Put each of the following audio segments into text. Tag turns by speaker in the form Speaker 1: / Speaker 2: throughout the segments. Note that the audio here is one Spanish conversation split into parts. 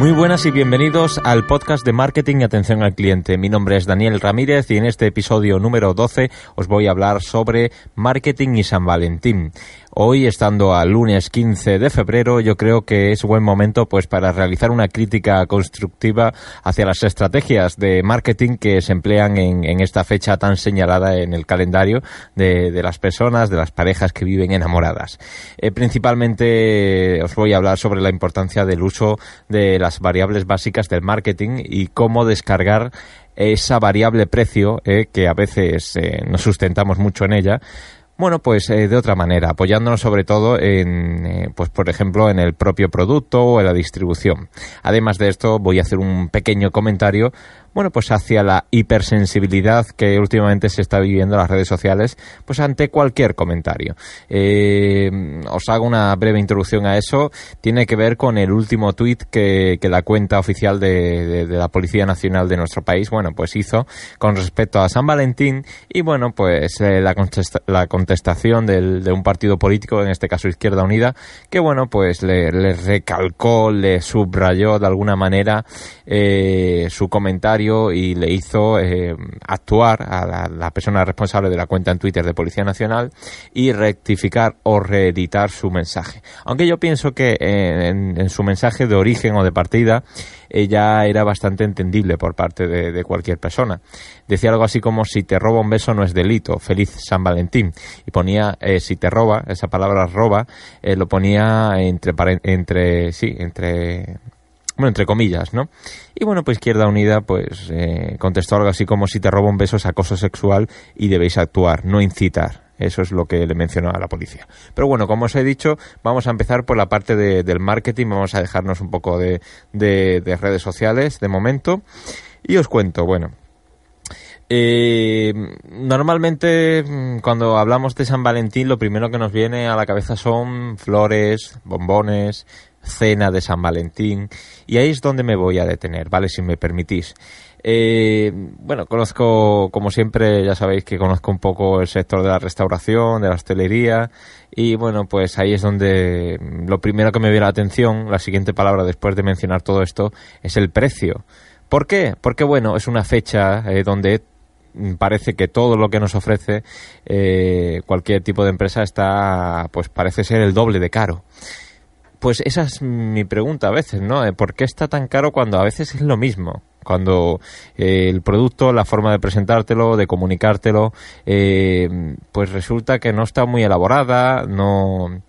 Speaker 1: Muy buenas y bienvenidos al podcast de Marketing y Atención al Cliente. Mi nombre es Daniel Ramírez y en este episodio número 12 os voy a hablar sobre marketing y San Valentín. Hoy, estando al lunes 15 de febrero, yo creo que es buen momento pues para realizar una crítica constructiva hacia las estrategias de marketing que se emplean en, esta fecha tan señalada en el calendario de, las personas, de las parejas que viven enamoradas. Eh, principalmente os voy a hablar sobre la importancia del uso de las variables básicas del marketing y cómo descargar esa variable precio, eh, que a veces eh, nos sustentamos mucho en ella, bueno, pues eh, de otra manera, apoyándonos sobre todo en, eh, pues por ejemplo, en el propio producto o en la distribución. Además de esto, voy a hacer un pequeño comentario bueno, pues hacia la hipersensibilidad que últimamente se está viviendo en las redes sociales, pues ante cualquier comentario. Eh, os hago una breve introducción a eso. Tiene que ver con el último tuit que, la cuenta oficial de, la Policía Nacional de nuestro país, bueno, pues hizo con respecto a San Valentín y bueno, pues eh, la, la contestación de un partido político, en este caso Izquierda Unida, que bueno, pues le, recalcó, le subrayó de alguna manera eh, su comentario y le hizo eh, actuar a la, persona responsable de la cuenta en Twitter de Policía Nacional y rectificar o reeditar su mensaje. Aunque yo pienso que eh, en, su mensaje de origen o de partida ella era bastante entendible por parte de, cualquier persona. Decía algo así como si te roba un beso no es delito, feliz San Valentín. Y ponía eh, si te roba, esa palabra roba, lo ponía entre, entre, sí, entre bueno, entre comillas, ¿no? Y bueno, pues Izquierda Unida pues eh, contestó algo así como si te robo un beso es acoso sexual y debéis actuar, no incitar. Eso es lo que le mencionó a la policía. Pero bueno, como os he dicho, vamos a empezar por la parte del marketing, vamos a dejarnos un poco de, de, redes sociales de momento. Y os cuento, bueno, eh, normalmente mm, cuando hablamos de San Valentín lo primero que nos viene a la cabeza son flores, bombones, cena de San Valentín, y ahí es donde me voy a detener, ¿vale? Si me permitís. Eh, bueno, conozco, como siempre, ya sabéis que conozco un poco el sector de la restauración, de la hostelería, y bueno, pues ahí es donde lo primero que me viene la atención, la siguiente palabra después de mencionar todo esto, es el precio. ¿Por qué? Porque bueno, es una fecha eh, donde parece que todo lo que nos ofrece eh, cualquier tipo de empresa está, pues parece ser el doble de caro. Pues esa es mi pregunta a veces, ¿no? Eh, ¿Por qué está tan caro cuando a veces es lo mismo? Cuando eh, el producto, la forma de presentártelo, de comunicártelo, eh, pues resulta que no está muy elaborada, no,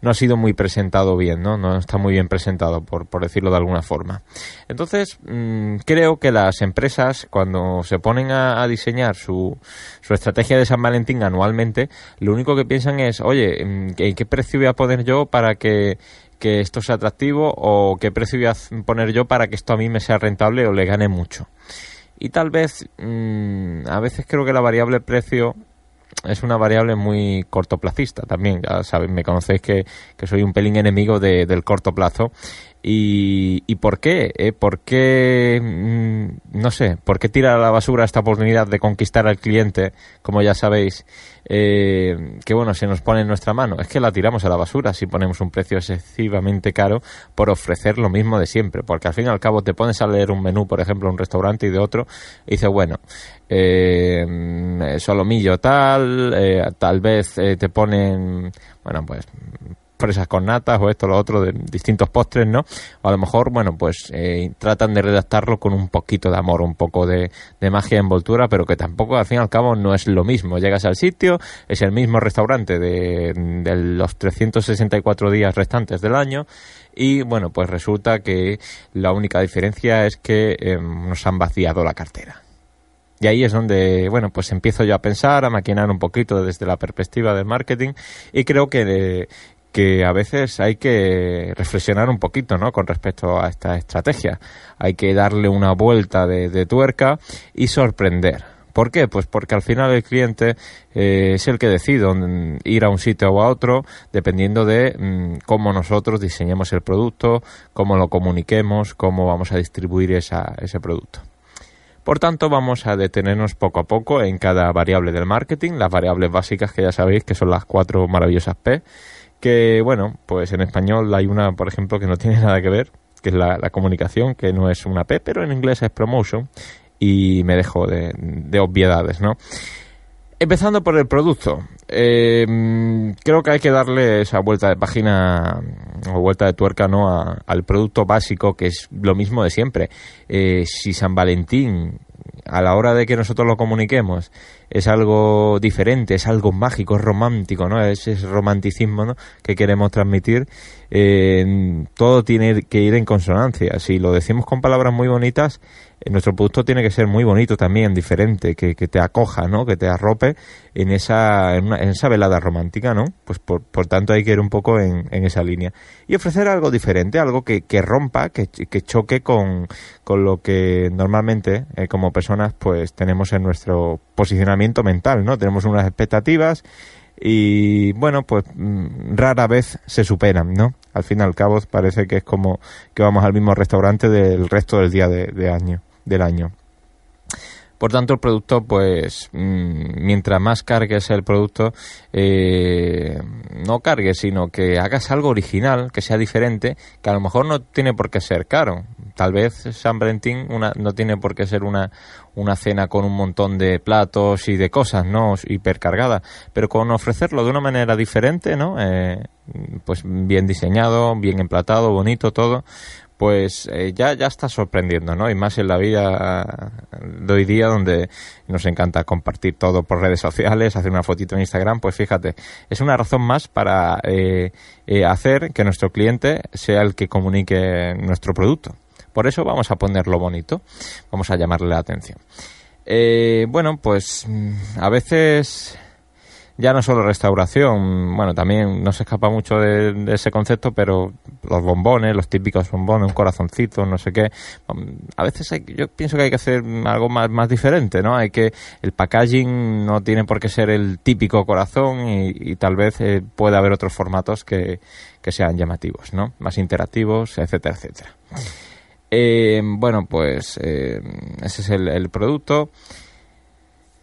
Speaker 1: no ha sido muy presentado bien, ¿no? No está muy bien presentado, por, por decirlo de alguna forma. Entonces, mm, creo que las empresas, cuando se ponen a, diseñar su, su, estrategia de San Valentín anualmente, lo único que piensan es, oye, ¿en qué precio voy a poner yo para que que esto sea atractivo o qué precio voy a poner yo para que esto a mí me sea rentable o le gane mucho. Y tal vez, mm, a veces creo que la variable precio es una variable muy cortoplacista también. Ya sabéis, me conocéis que, que soy un pelín enemigo de, del corto plazo ¿Y, y por qué? ¿Eh? ¿Por qué, mm, no sé, por qué tirar a la basura esta oportunidad de conquistar al cliente, como ya sabéis, eh, que bueno, se nos pone en nuestra mano? Es que la tiramos a la basura si ponemos un precio excesivamente caro por ofrecer lo mismo de siempre, porque al fin y al cabo te pones a leer un menú, por ejemplo, un restaurante y de otro, y dices, bueno, eh, solomillo tal, eh, tal vez eh, te ponen, bueno, pues fresas con natas o esto lo otro de distintos postres, ¿no? O a lo mejor, bueno, pues eh, tratan de redactarlo con un poquito de amor, un poco de, de magia de envoltura, pero que tampoco al fin y al cabo no es lo mismo. Llegas al sitio, es el mismo restaurante de, de los 364 días restantes del año y bueno, pues resulta que la única diferencia es que em, nos han vaciado la cartera. Y ahí es donde, bueno, pues empiezo yo a pensar, a maquinar un poquito desde la perspectiva del marketing y creo que, que a veces hay que reflexionar un poquito, ¿no? Con respecto a esta estrategia. Hay que darle una vuelta de, tuerca y sorprender. ¿Por qué? Pues porque al final el cliente eh, es el que decide ir a un sitio o a otro dependiendo de mm, cómo nosotros diseñemos el producto, cómo lo comuniquemos, cómo vamos a distribuir esa, ese producto. Por tanto, vamos a detenernos poco a poco en cada variable del marketing, las variables básicas que ya sabéis que son las cuatro maravillosas P, que bueno, pues en español hay una, por ejemplo, que no tiene nada que ver, que es la, comunicación, que no es una P, pero en inglés es promotion, y me dejo de, de obviedades, ¿no? Empezando por el producto. Eh, creo que hay que darle esa vuelta de página o vuelta de tuerca ¿no? al producto básico, que es lo mismo de siempre. Eh, si San Valentín, a la hora de que nosotros lo comuniquemos, es algo diferente, es algo mágico, es romántico, ¿no? Es ese romanticismo ¿no? que queremos transmitir. Eh, todo tiene que ir en consonancia. Si lo decimos con palabras muy bonitas, nuestro producto tiene que ser muy bonito también, diferente, que, que te acoja, ¿no? Que te arrope en esa, en, esa velada romántica, ¿no? Pues por, por, tanto hay que ir un poco en, en esa línea. Y ofrecer algo diferente, algo que, que rompa, que, que choque con, con lo que normalmente eh, como personas pues tenemos en nuestro posicionamiento mental, ¿no? Tenemos unas expectativas y bueno, pues mm, rara vez se superan, ¿no? Al fin y al cabo parece que es como que vamos al mismo restaurante del resto del día de año del año. Por tanto, el producto, pues, mm, mientras más cargues el producto, eh, no cargues, sino que hagas algo original, que sea diferente, que a lo mejor no tiene por qué ser caro. Tal vez San Valentín una, no tiene por qué ser una, una cena con un montón de platos y de cosas, ¿no? Hipercargada. Pero con ofrecerlo de una manera diferente, ¿no? Eh, pues bien diseñado, bien emplatado, bonito, todo, pues eh, ya, ya está sorprendiendo, ¿no? Y más en la vida de hoy día donde nos encanta compartir todo por redes sociales, hacer una fotito en Instagram, pues fíjate, es una razón más para eh, eh, hacer que nuestro cliente sea el que comunique nuestro producto. Por eso vamos a ponerlo bonito, vamos a llamarle la atención. bueno, pues mm, a veces ya no solo restauración, bueno, también no se escapa mucho de, ese concepto, pero los bombones, los típicos bombones, un corazoncito, no sé qué, a veces hay, yo pienso que hay que hacer algo más, más diferente, ¿no? Hay que, el packaging no tiene por qué ser el típico corazón y, tal vez eh, puede haber otros formatos que, que sean llamativos, ¿no? Más interactivos, etcétera, etcétera. Eh, bueno, pues eh, ese es el producto.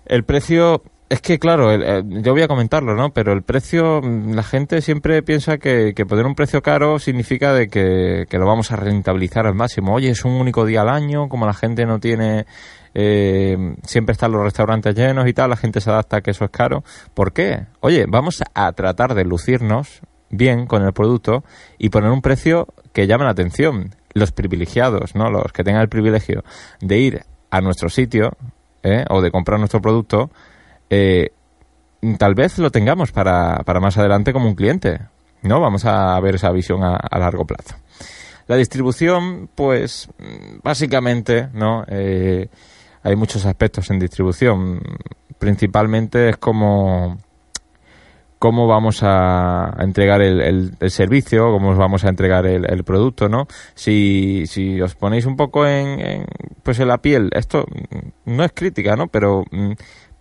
Speaker 1: El precio es que, claro, yo voy a comentarlo, ¿no? Pero el precio, la gente siempre piensa que, poner un precio caro significa de que, lo vamos a rentabilizar al máximo. Oye, es un único día al año, como la gente no tiene... Eh, siempre están los restaurantes llenos y tal, la gente se adapta a que eso es caro. ¿Por qué? Oye, vamos a tratar de lucirnos bien con el producto y poner un precio que llame la atención. Los privilegiados, ¿no? Los que tengan el privilegio de ir a nuestro sitio ¿eh? o de comprar nuestro producto, eh, tal vez lo tengamos para, para, más adelante como un cliente. ¿No? Vamos a ver esa visión a, largo plazo. La distribución, pues, básicamente, ¿no? Eh, hay muchos aspectos en distribución. Principalmente es como cómo vamos a entregar el, servicio, cómo vamos a entregar el, producto, ¿no? Si, si os ponéis un poco en, en, pues en la piel, esto no es crítica, ¿no? Pero mm,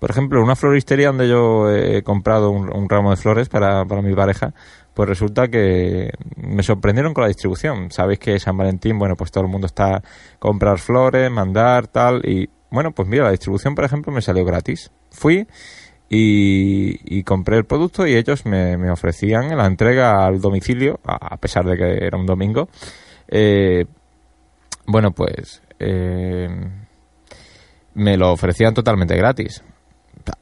Speaker 1: por ejemplo, una floristería donde yo he comprado un, ramo de flores para, para, mi pareja, pues resulta que me sorprendieron con la distribución. Sabéis que San Valentín, bueno, pues todo el mundo está a comprar flores, mandar, tal, y bueno, pues mira, la distribución, por ejemplo, me salió gratis. Fui y, compré el producto y ellos me, me, ofrecían la entrega al domicilio, a, pesar de que era un domingo. Eh, bueno, pues eh, me lo ofrecían totalmente gratis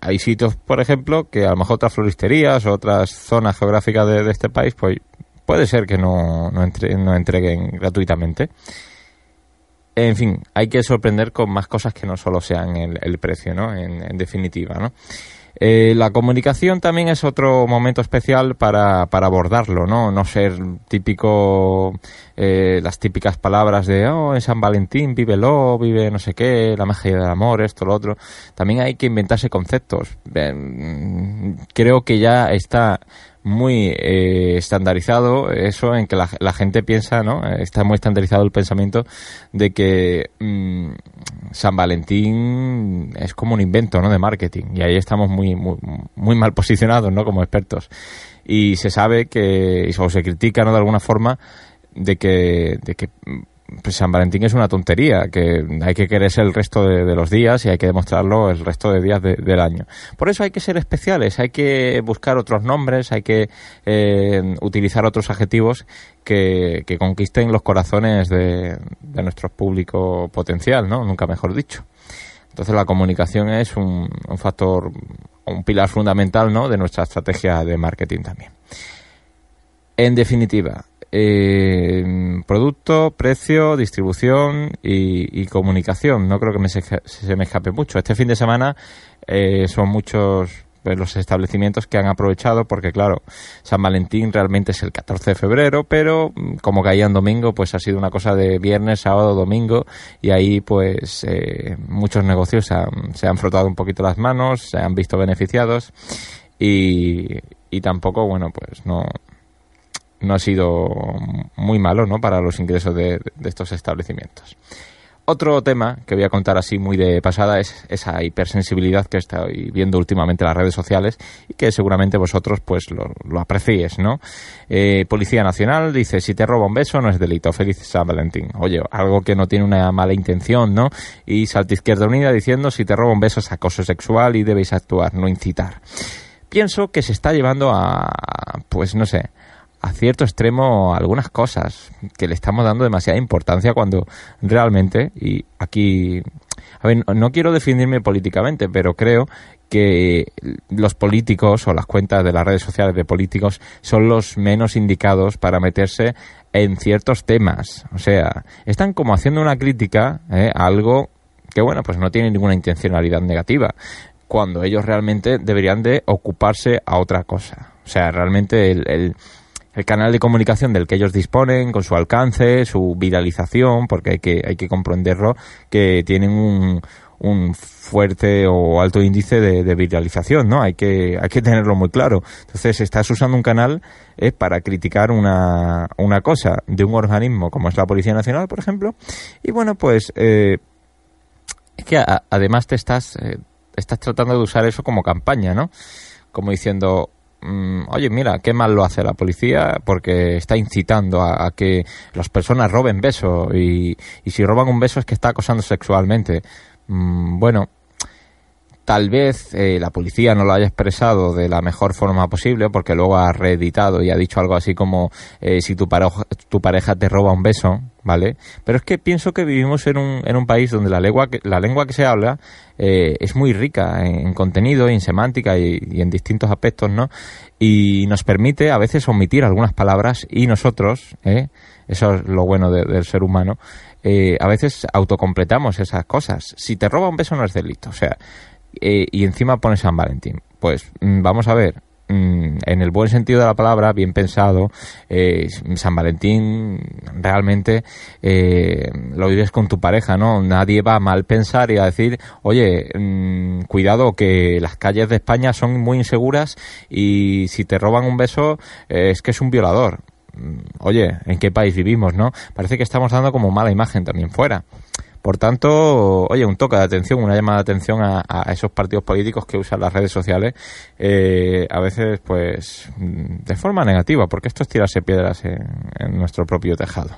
Speaker 1: hay sitios, por ejemplo, que a lo mejor otras floristerías o otras zonas geográficas de, este país, pues puede ser que no, no, entreguen gratuitamente. En fin, hay que sorprender con más cosas que no solo sean el, precio, ¿no? En, en definitiva, ¿no? Eh, la comunicación también es otro momento especial para, para abordarlo, ¿no? No ser típico, eh, las típicas palabras de, oh, en San Valentín, vívelo, vive no sé qué, la magia del amor, esto, lo otro. También hay que inventarse conceptos. creo que ya está muy eh, estandarizado eso en que la, la, gente piensa, ¿no? Está muy estandarizado el pensamiento de que mm, San Valentín es como un invento, ¿no? De marketing y ahí estamos muy, muy, muy mal posicionados, ¿no? Como expertos y se sabe que, o se critica, ¿no? De alguna forma de que, de que pues San Valentín es una tontería, que hay que quererse el resto de, los días y hay que demostrarlo el resto de días del año. Por eso hay que ser especiales, hay que buscar otros nombres, hay que eh, utilizar otros adjetivos que, conquisten los corazones de, nuestro público potencial, ¿no? Nunca mejor dicho. Entonces la comunicación es un, un factor, un pilar fundamental, ¿no? De nuestra estrategia de marketing también. En definitiva, eh, producto, precio, distribución y, comunicación. No creo que me se, me escape mucho. Este fin de semana eh, son muchos pues, los establecimientos que han aprovechado porque claro, San Valentín realmente es el 14 de febrero, pero mm, como caía en domingo, pues ha sido una cosa de viernes, sábado, domingo y ahí pues eh, muchos negocios se han, se han, frotado un poquito las manos, se han visto beneficiados y, y tampoco, bueno, pues no, no ha sido muy malo ¿no? para los ingresos de, estos establecimientos. Otro tema que voy a contar así muy de pasada es esa hipersensibilidad que estoy viendo últimamente en las redes sociales y que seguramente vosotros pues lo, lo apreciéis, ¿no? Eh, Policía Nacional dice, si te roba un beso no es delito, feliz San Valentín. Oye, algo que no tiene una mala intención, ¿no? Y Salta Izquierda Unida diciendo, si te roba un beso es acoso sexual y debéis actuar, no incitar. Pienso que se está llevando a, pues no sé, a cierto extremo algunas cosas que le estamos dando demasiada importancia cuando realmente, y aquí, a ver, no quiero definirme políticamente, pero creo que los políticos o las cuentas de las redes sociales de políticos son los menos indicados para meterse en ciertos temas. O sea, están como haciendo una crítica ¿eh? a algo que, bueno, pues no tiene ninguna intencionalidad negativa, cuando ellos realmente deberían de ocuparse a otra cosa. O sea, realmente el el canal de comunicación del que ellos disponen, con su alcance, su viralización, porque hay que, hay que comprenderlo, que tienen un, un fuerte o alto índice de, viralización, ¿no? Hay que, hay que tenerlo muy claro. Entonces, estás usando un canal eh, para criticar una, una cosa de un organismo como es la Policía Nacional, por ejemplo, y bueno, pues eh, es que además te estás, eh, estás tratando de usar eso como campaña, ¿no? Como diciendo, oye, mira, qué mal lo hace la policía porque está incitando a, que las personas roben besos y, y, si roban un beso es que está acosando sexualmente. Mm, bueno, Tal vez eh, la policía no lo haya expresado de la mejor forma posible porque luego ha reeditado y ha dicho algo así como eh, si tu pareja, tu pareja te roba un beso, ¿vale? Pero es que pienso que vivimos en un, en un país donde la lengua que, la lengua que se habla eh, es muy rica en, contenido en semántica y, en distintos aspectos, ¿no? Y nos permite a veces omitir algunas palabras y nosotros, eso es lo bueno del ser humano, a veces autocompletamos esas cosas. Si te roba un beso no es delito, o sea, eh, y encima pone San Valentín. Pues mm, vamos a ver, mm, en el buen sentido de la palabra, bien pensado, eh, San Valentín realmente eh, lo vives con tu pareja, ¿no? Nadie va a mal pensar y a decir, oye, mm, cuidado que las calles de España son muy inseguras y si te roban un beso es que es un violador. Oye, ¿en qué país vivimos, no? Parece que estamos dando como mala imagen también fuera. Por tanto, oye, un toque de atención, una llamada de atención a, esos partidos políticos que usan las redes sociales, eh, a veces, pues, de forma negativa, porque esto es tirarse piedras en nuestro propio tejado.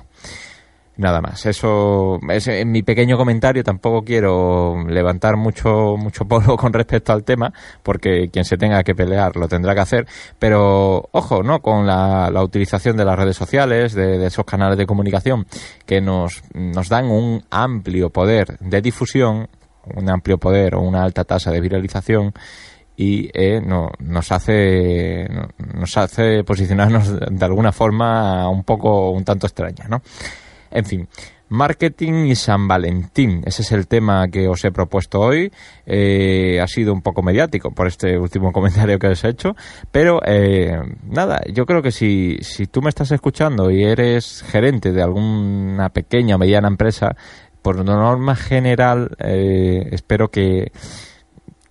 Speaker 1: Nada más. Eso es en mi pequeño comentario. Tampoco quiero levantar mucho mucho polvo con respecto al tema, porque quien se tenga que pelear lo tendrá que hacer. Pero ojo, ¿no? Con la, utilización de las redes sociales, de, esos canales de comunicación que nos, nos dan un amplio poder de difusión, un amplio poder o una alta tasa de viralización y eh, no, nos hace nos hace posicionarnos de alguna forma un poco un tanto extraña, ¿no? En fin, Marketing y San Valentín. Ese es el tema que os he propuesto hoy. Eh, ha sido un poco mediático por este último comentario que os he hecho. Pero eh, nada, yo creo que si, si tú me estás escuchando y eres gerente de alguna pequeña o mediana empresa, por norma general, eh, espero que,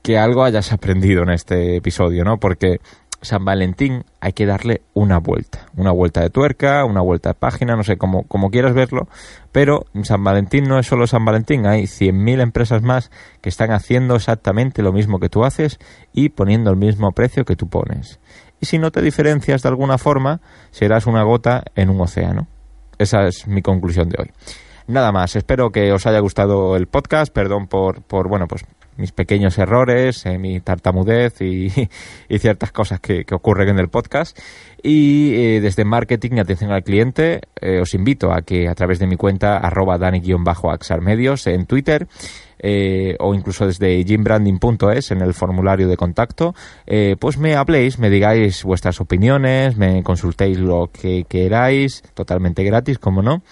Speaker 1: que algo hayas aprendido en este episodio, ¿no? Porque San Valentín hay que darle una vuelta, una vuelta de tuerca, una vuelta de página, no sé cómo, como quieras verlo, pero San Valentín no es solo San Valentín, hay 100.000 empresas más que están haciendo exactamente lo mismo que tú haces y poniendo el mismo precio que tú pones. Y si no te diferencias de alguna forma, serás una gota en un océano. Esa es mi conclusión de hoy. Nada más, espero que os haya gustado el podcast, perdón por, por bueno, pues mis pequeños errores, eh, mi tartamudez y, ciertas cosas que, ocurren en el podcast. Y eh, desde marketing y atención al cliente, eh, os invito a que a través de mi cuenta arroba dani-axarmedios en Twitter o incluso desde jimbranding.es en el formulario de contacto, pues me habléis, me digáis vuestras opiniones, me consultéis lo que queráis, totalmente gratis, como no.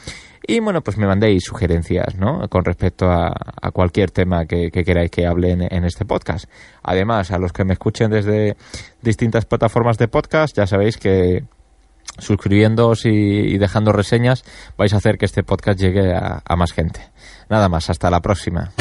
Speaker 1: Y bueno, pues me mandéis sugerencias, ¿no? Con respecto a, cualquier tema que, queráis que hable en, este podcast. Además, a los que me escuchen desde distintas plataformas de podcast, ya sabéis que suscribiéndoos y, dejando reseñas vais a hacer que este podcast llegue a más gente. Nada más, hasta la próxima.